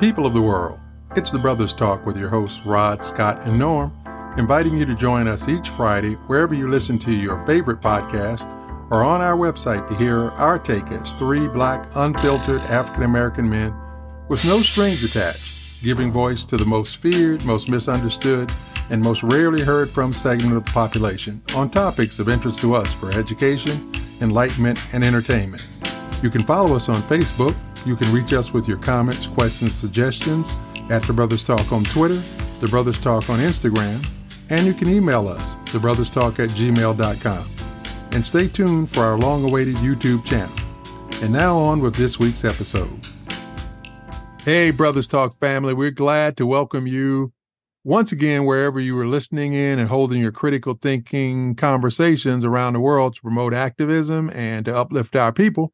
People of the world, it's the Brothers Talk with your hosts Rod, Scott, and Norm, inviting you to join us each Friday wherever you listen to your favorite podcast or on our website to hear our take as three black, unfiltered African American men with no strings attached, giving voice to the most feared, most misunderstood, and most rarely heard from segment of the population on topics of interest to us for education, enlightenment, and entertainment. You can follow us on Facebook. You can reach us with your comments, questions, suggestions at The Brothers Talk on Twitter, The Brothers Talk on Instagram, and you can email us, thebrotherstalk at gmail.com. And stay tuned for our long awaited YouTube channel. And now on with this week's episode. Hey, Brothers Talk family, we're glad to welcome you once again wherever you are listening in and holding your critical thinking conversations around the world to promote activism and to uplift our people.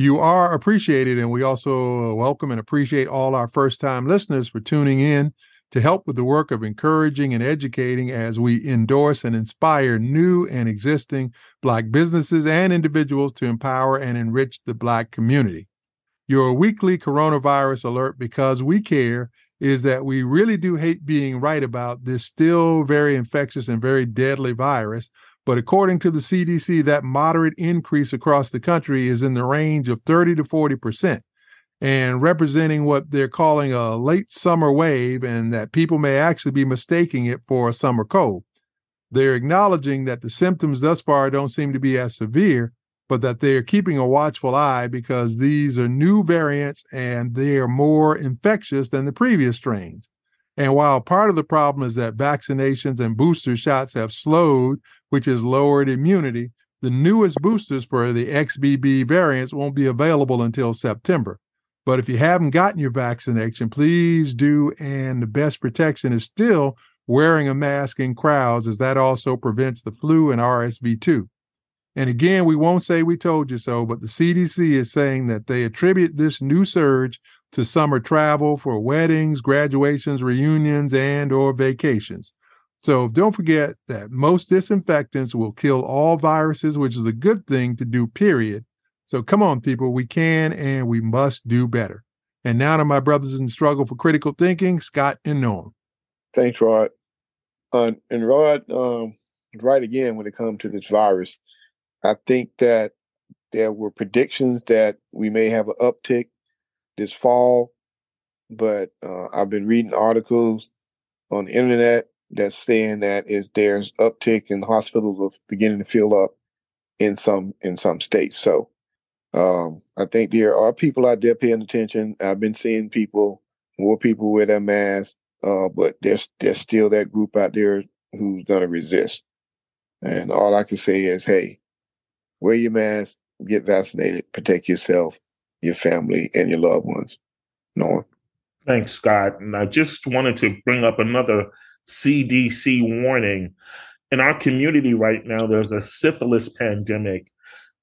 You are appreciated, and we also uh, welcome and appreciate all our first time listeners for tuning in to help with the work of encouraging and educating as we endorse and inspire new and existing Black businesses and individuals to empower and enrich the Black community. Your weekly coronavirus alert, because we care, is that we really do hate being right about this still very infectious and very deadly virus. But according to the CDC, that moderate increase across the country is in the range of 30 to 40%, and representing what they're calling a late summer wave, and that people may actually be mistaking it for a summer cold. They're acknowledging that the symptoms thus far don't seem to be as severe, but that they're keeping a watchful eye because these are new variants and they are more infectious than the previous strains. And while part of the problem is that vaccinations and booster shots have slowed, which has lowered immunity, the newest boosters for the XBB variants won't be available until September. But if you haven't gotten your vaccination, please do. And the best protection is still wearing a mask in crowds, as that also prevents the flu and RSV too. And again, we won't say we told you so, but the CDC is saying that they attribute this new surge to summer travel for weddings, graduations, reunions, and or vacations. So don't forget that most disinfectants will kill all viruses, which is a good thing to do, period. So come on, people, we can and we must do better. And now to my brothers in struggle for critical thinking, Scott and Norm. Thanks, Rod. Uh, and Rod, um, right again when it comes to this virus. I think that there were predictions that we may have an uptick this fall, but uh, I've been reading articles on the internet that's saying that is there's uptick in hospitals of beginning to fill up in some in some states. So um, I think there are people out there paying attention. I've been seeing people, more people wear their masks, uh, but there's there's still that group out there who's gonna resist. And all I can say is, hey, wear your mask, get vaccinated, protect yourself, your family, and your loved ones. Norm. Thanks, Scott. And I just wanted to bring up another CDC warning. In our community right now, there's a syphilis pandemic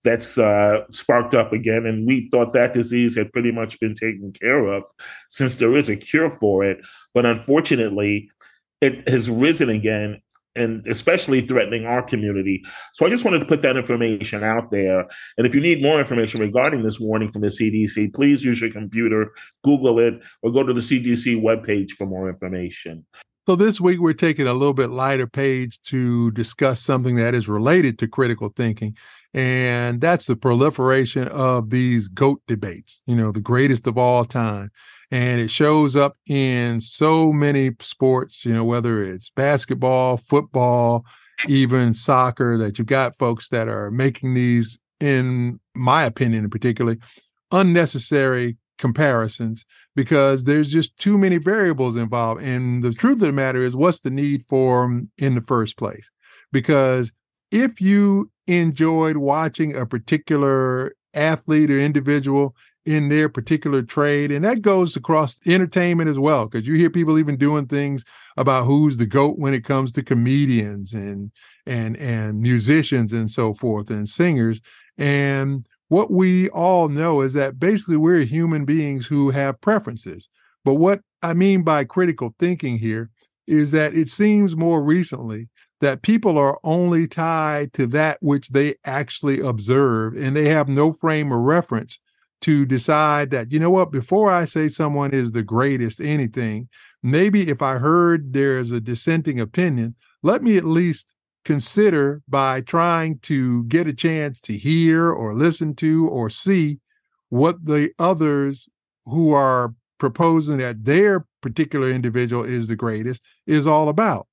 that's uh, sparked up again. And we thought that disease had pretty much been taken care of since there is a cure for it. But unfortunately, it has risen again and especially threatening our community. So I just wanted to put that information out there. And if you need more information regarding this warning from the CDC, please use your computer, Google it, or go to the CDC webpage for more information. So this week we're taking a little bit lighter page to discuss something that is related to critical thinking. And that's the proliferation of these GOAT debates, you know, the greatest of all time and it shows up in so many sports you know whether it's basketball football even soccer that you've got folks that are making these in my opinion in particularly unnecessary comparisons because there's just too many variables involved. And the truth of the matter is what's the need for them in the first place? Because if you enjoyed watching a particular athlete or individual in their particular trade. And that goes across entertainment as well, because you hear people even doing things about who's the GOAT when it comes to comedians and and and musicians and so forth and singers. And what we all know is that basically we're human beings who have preferences. But what I mean by critical thinking here is that it seems more recently that people are only tied to that which they actually observe and they have no frame of reference to decide that, you know what, before I say someone is the greatest anything, maybe if I heard there's a dissenting opinion, let me at least consider by trying to get a chance to hear or listen to or see what the others who are proposing that their particular individual is the greatest is all about.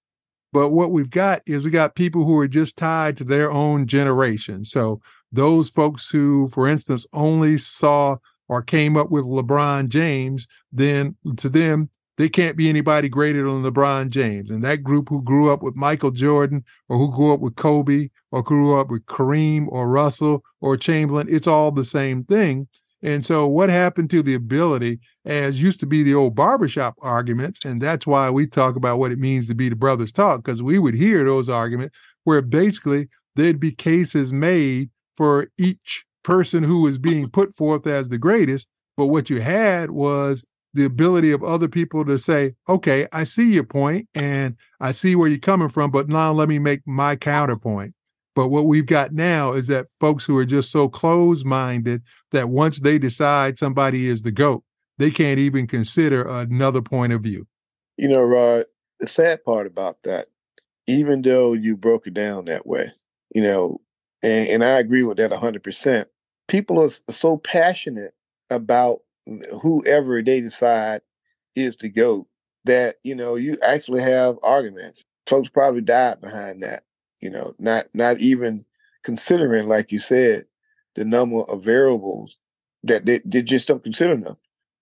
But what we've got is we got people who are just tied to their own generation. So those folks who, for instance, only saw or came up with LeBron James, then to them, they can't be anybody greater than LeBron James. And that group who grew up with Michael Jordan or who grew up with Kobe or grew up with Kareem or Russell or Chamberlain, it's all the same thing. And so, what happened to the ability, as used to be the old barbershop arguments, and that's why we talk about what it means to be the brothers talk, because we would hear those arguments where basically there'd be cases made for each person who was being put forth as the greatest. But what you had was the ability of other people to say, okay, I see your point and I see where you're coming from, but now let me make my counterpoint. But what we've got now is that folks who are just so close minded that once they decide somebody is the GOAT, they can't even consider another point of view. You know, Rod, the sad part about that, even though you broke it down that way, you know, and, and I agree with that 100%, people are so passionate about whoever they decide is the GOAT that, you know, you actually have arguments. Folks probably died behind that you know, not not even considering, like you said, the number of variables that they, they just don't consider them.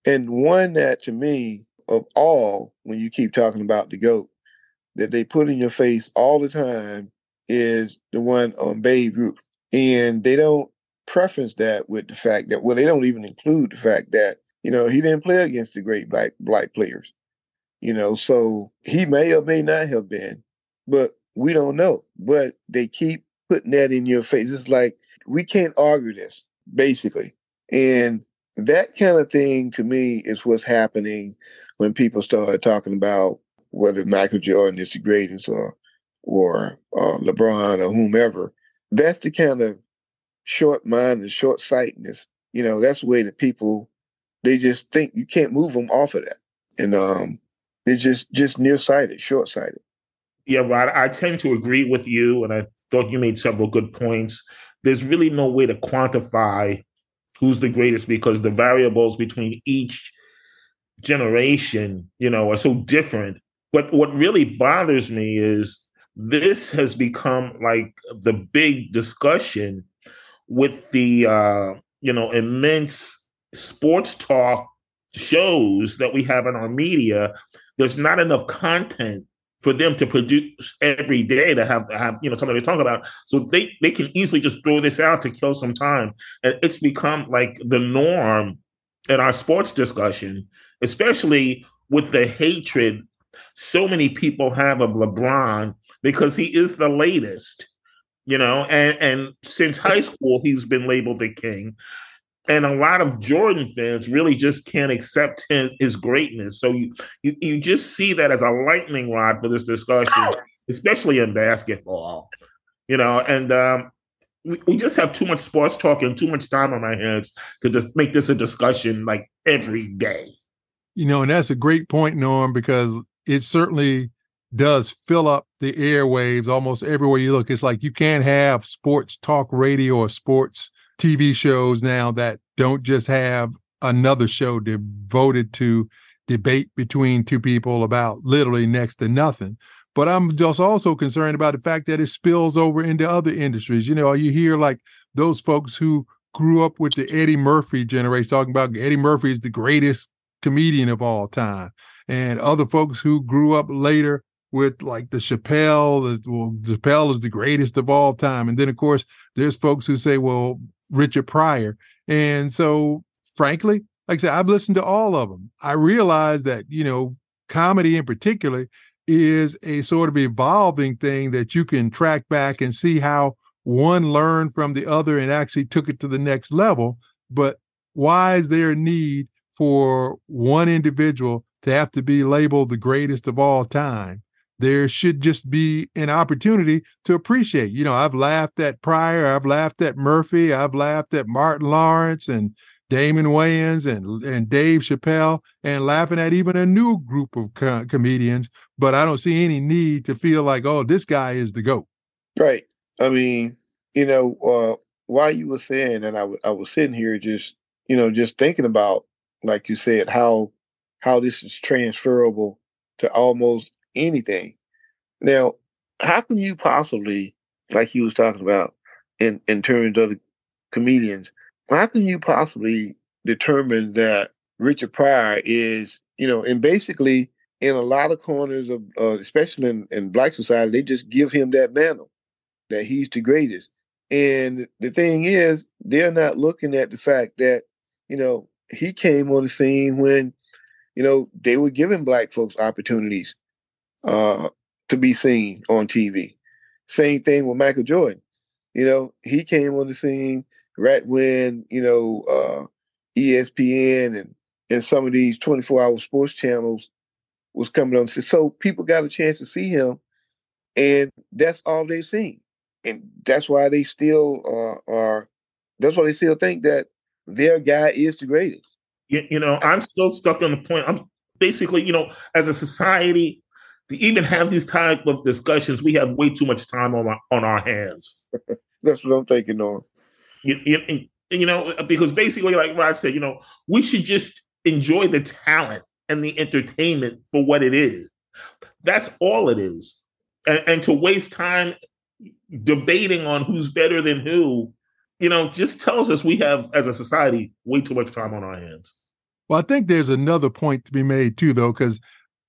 And one that to me of all, when you keep talking about the GOAT, that they put in your face all the time is the one on Babe Ruth. And they don't preference that with the fact that, well, they don't even include the fact that, you know, he didn't play against the great black black players. You know, so he may or may not have been. But we don't know, but they keep putting that in your face. It's like we can't argue this, basically. And that kind of thing to me is what's happening when people start talking about whether Michael Jordan is the greatest or or uh, LeBron or whomever. That's the kind of short mind and short sightedness. You know, that's the way that people they just think you can't move them off of that, and um, they're just just nearsighted, short sighted. Yeah, Rod, I tend to agree with you, and I thought you made several good points. There's really no way to quantify who's the greatest because the variables between each generation, you know, are so different. But what really bothers me is this has become like the big discussion with the uh, you know immense sports talk shows that we have in our media. There's not enough content for them to produce every day to have, have you know something to talk about. So they they can easily just throw this out to kill some time, and it's become like the norm in our sports discussion, especially with the hatred so many people have of LeBron because he is the latest, you know, and and since high school he's been labeled the king and a lot of Jordan fans really just can't accept his, his greatness. So you, you, you just see that as a lightning rod for this discussion, especially in basketball. You know, and um, we, we just have too much sports talk and too much time on our hands to just make this a discussion like every day. You know, and that's a great point, Norm, because it certainly does fill up the airwaves almost everywhere you look. It's like you can't have sports talk radio or sports TV shows now that don't just have another show devoted to debate between two people about literally next to nothing. But I'm just also concerned about the fact that it spills over into other industries. You know, you hear like those folks who grew up with the Eddie Murphy generation talking about Eddie Murphy is the greatest comedian of all time. And other folks who grew up later with like the Chappelle, well, Chappelle is the greatest of all time. And then, of course, there's folks who say, well, Richard Pryor. And so, frankly, like I said, I've listened to all of them. I realize that, you know, comedy in particular is a sort of evolving thing that you can track back and see how one learned from the other and actually took it to the next level. But why is there a need for one individual to have to be labeled the greatest of all time? there should just be an opportunity to appreciate. You know, I've laughed at Pryor, I've laughed at Murphy, I've laughed at Martin Lawrence and Damon Wayans and and Dave Chappelle and laughing at even a new group of co- comedians, but I don't see any need to feel like, oh, this guy is the goat. Right. I mean, you know, uh, while you were saying, and I, w- I was sitting here just, you know, just thinking about, like you said, how how this is transferable to almost anything. Now, how can you possibly, like he was talking about, in in terms of the comedians, how can you possibly determine that Richard Pryor is, you know, and basically in a lot of corners of, uh, especially in, in Black society, they just give him that mantle that he's the greatest. And the thing is, they're not looking at the fact that, you know, he came on the scene when, you know, they were giving black folks opportunities uh, to be seen on TV. Same thing with Michael Jordan. You know, he came on the scene right when, you know, uh, ESPN and, and some of these 24 hour sports channels was coming on. So people got a chance to see him, and that's all they've seen. And that's why they still uh, are, that's why they still think that their guy is the greatest. You, you know, I'm still stuck on the point. I'm basically, you know, as a society, to even have these type of discussions, we have way too much time on our, on our hands. That's what I'm thinking on. You, you, you know, because basically, like Rod said, you know, we should just enjoy the talent and the entertainment for what it is. That's all it is. And, and to waste time debating on who's better than who, you know, just tells us we have, as a society, way too much time on our hands. Well, I think there's another point to be made too, though, because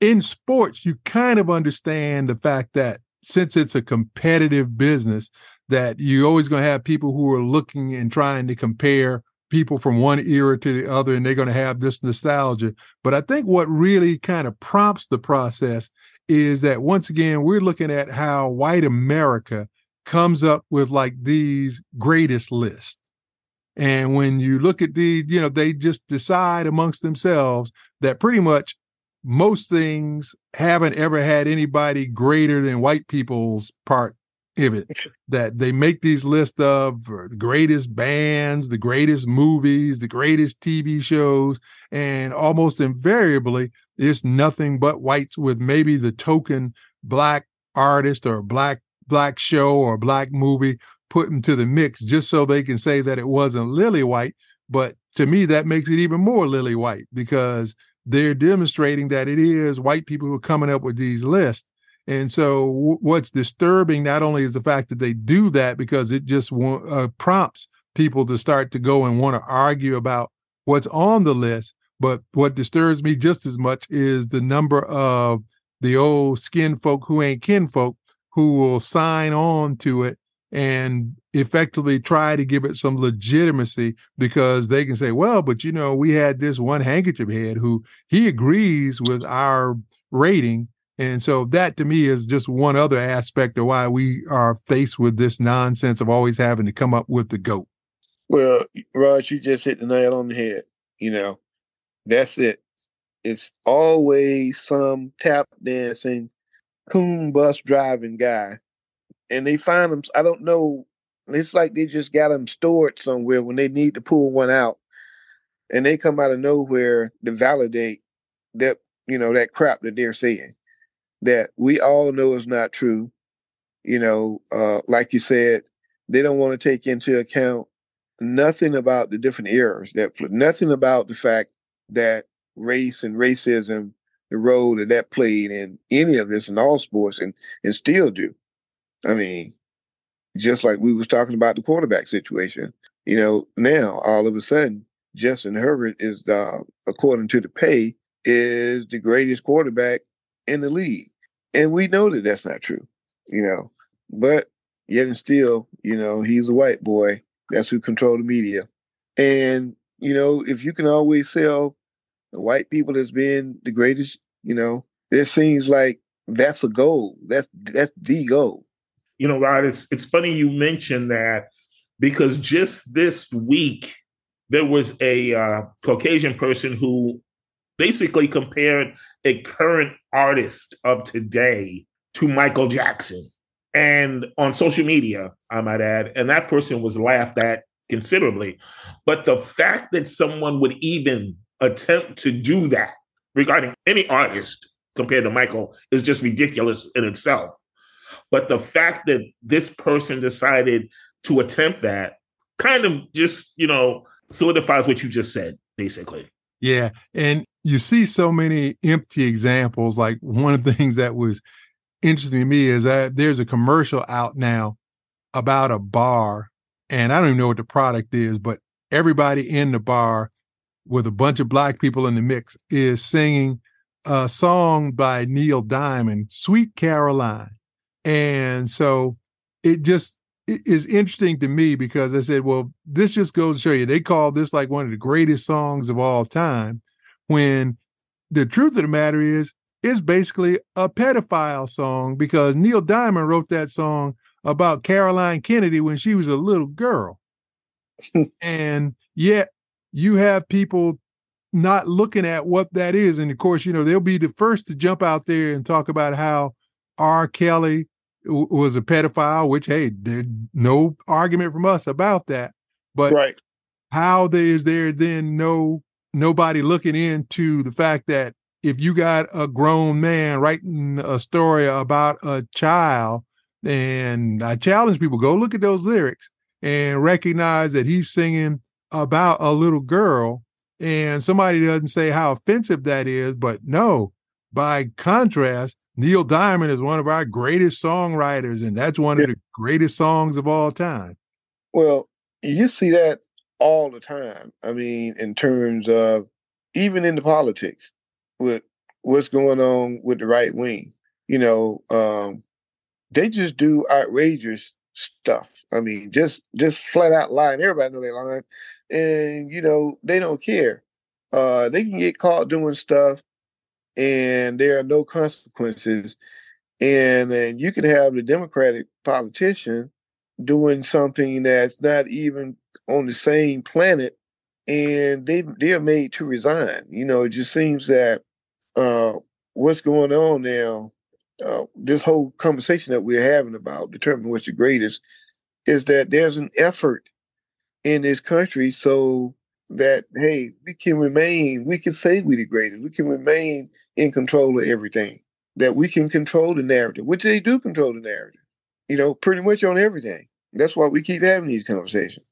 in sports, you kind of understand the fact that since it's a competitive business, that you're always going to have people who are looking and trying to compare people from one era to the other, and they're going to have this nostalgia. But I think what really kind of prompts the process is that once again, we're looking at how white America comes up with like these greatest lists. And when you look at the, you know, they just decide amongst themselves that pretty much most things haven't ever had anybody greater than white people's part of it. That they make these lists of the greatest bands, the greatest movies, the greatest TV shows, and almost invariably it's nothing but whites with maybe the token black artist or black black show or black movie put into the mix just so they can say that it wasn't lily white. But to me, that makes it even more lily white because they're demonstrating that it is white people who are coming up with these lists. And so, w- what's disturbing not only is the fact that they do that because it just uh, prompts people to start to go and want to argue about what's on the list, but what disturbs me just as much is the number of the old skin folk who ain't kin folk who will sign on to it and effectively try to give it some legitimacy because they can say, well, but you know, we had this one handkerchief head who he agrees with our rating. And so that to me is just one other aspect of why we are faced with this nonsense of always having to come up with the goat. Well, Rod, you just hit the nail on the head. You know, that's it. It's always some tap dancing, coon bus driving guy and they find them. I don't know. It's like they just got them stored somewhere when they need to pull one out, and they come out of nowhere to validate that you know that crap that they're saying that we all know is not true. You know, uh, like you said, they don't want to take into account nothing about the different errors that nothing about the fact that race and racism the role that that played in any of this in all sports and and still do I mean, just like we was talking about the quarterback situation, you know, now all of a sudden Justin Herbert is the, according to the pay, is the greatest quarterback in the league, and we know that that's not true, you know. But yet and still, you know, he's a white boy. That's who control the media, and you know, if you can always sell the white people as being the greatest, you know, it seems like that's a goal. That's that's the goal you know, Rod, it's it's funny you mentioned that because just this week there was a uh, Caucasian person who basically compared a current artist of today to Michael Jackson, and on social media, I might add, and that person was laughed at considerably. But the fact that someone would even attempt to do that regarding any artist compared to Michael is just ridiculous in itself. But the fact that this person decided to attempt that kind of just, you know, solidifies what you just said, basically. Yeah. And you see so many empty examples. Like one of the things that was interesting to me is that there's a commercial out now about a bar, and I don't even know what the product is, but everybody in the bar with a bunch of black people in the mix is singing a song by Neil Diamond, Sweet Caroline. And so it just is interesting to me because I said, well, this just goes to show you they call this like one of the greatest songs of all time. When the truth of the matter is, it's basically a pedophile song because Neil Diamond wrote that song about Caroline Kennedy when she was a little girl. and yet you have people not looking at what that is. And of course, you know, they'll be the first to jump out there and talk about how R. Kelly w- was a pedophile, which, hey, no argument from us about that. But right. how there is there then no nobody looking into the fact that if you got a grown man writing a story about a child, and I challenge people, go look at those lyrics and recognize that he's singing about a little girl and somebody doesn't say how offensive that is, but no, by contrast, Neil Diamond is one of our greatest songwriters, and that's one yeah. of the greatest songs of all time. Well, you see that all the time. I mean, in terms of even in the politics with what's going on with the right wing, you know, um, they just do outrageous stuff. I mean, just just flat out lying. Everybody know they lying, and you know they don't care. Uh, they can get caught doing stuff, and there are no consequences. And then you can have the Democratic politician doing something that's not even on the same planet, and they they are made to resign. You know, it just seems that uh, what's going on now, uh, this whole conversation that we're having about determining what's the greatest, is that there's an effort in this country so that hey, we can remain, we can say we're the greatest, we can remain in control of everything, that we can control the narrative, which they do control the narrative, you know, pretty much on everything. That's why we keep having these conversations.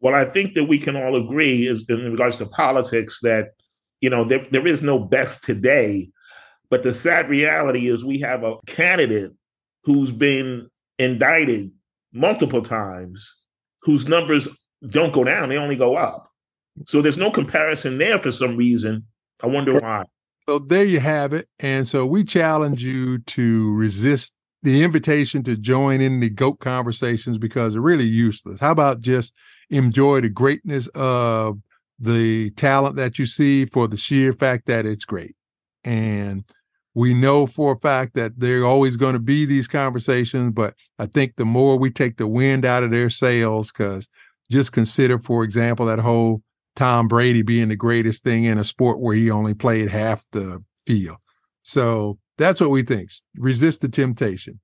Well, I think that we can all agree is in regards to politics that, you know, there, there is no best today. But the sad reality is we have a candidate who's been indicted multiple times, whose numbers don't go down, they only go up. So there's no comparison there for some reason. I wonder why. So there you have it. And so we challenge you to resist the invitation to join in the GOAT conversations because they're really useless. How about just enjoy the greatness of the talent that you see for the sheer fact that it's great? And we know for a fact that there are always going to be these conversations, but I think the more we take the wind out of their sails, because just consider, for example, that whole Tom Brady being the greatest thing in a sport where he only played half the field. So that's what we think. Resist the temptation.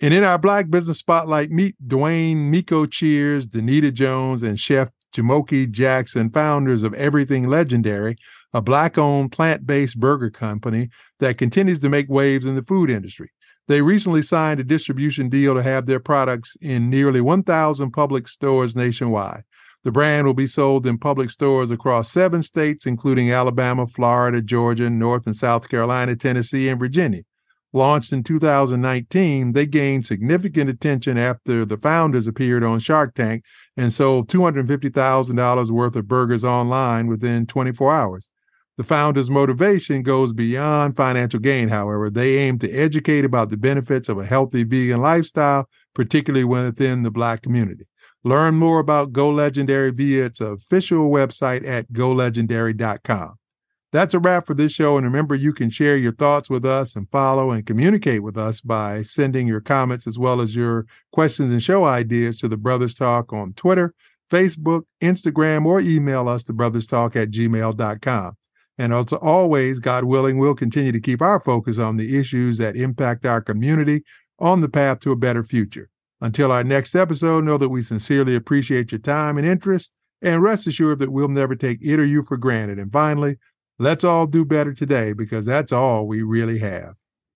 And in our Black Business Spotlight, meet Dwayne Miko Cheers, Danita Jones, and Chef Jumoke Jackson, founders of Everything Legendary, a Black owned plant based burger company that continues to make waves in the food industry. They recently signed a distribution deal to have their products in nearly 1,000 Publix stores nationwide. The brand will be sold in Publix stores across seven states, including Alabama, Florida, Georgia, North and South Carolina, Tennessee, and Virginia. Launched in 2019, they gained significant attention after the founders appeared on Shark Tank and sold $250,000 worth of burgers online within 24 hours. The founders' motivation goes beyond financial gain, however. They aim to educate about the benefits of a healthy vegan lifestyle, particularly within the Black community. Learn more about Go Legendary via its official website at golegendary.com. That's a wrap for this show. And remember, you can share your thoughts with us and follow and communicate with us by sending your comments as well as your questions and show ideas to the Brothers Talk on Twitter, Facebook, Instagram, or email us to brotherstalk at gmail.com. And as always, God willing, we'll continue to keep our focus on the issues that impact our community on the path to a better future. Until our next episode, know that we sincerely appreciate your time and interest, and rest assured that we'll never take it or you for granted. And finally, let's all do better today because that's all we really have.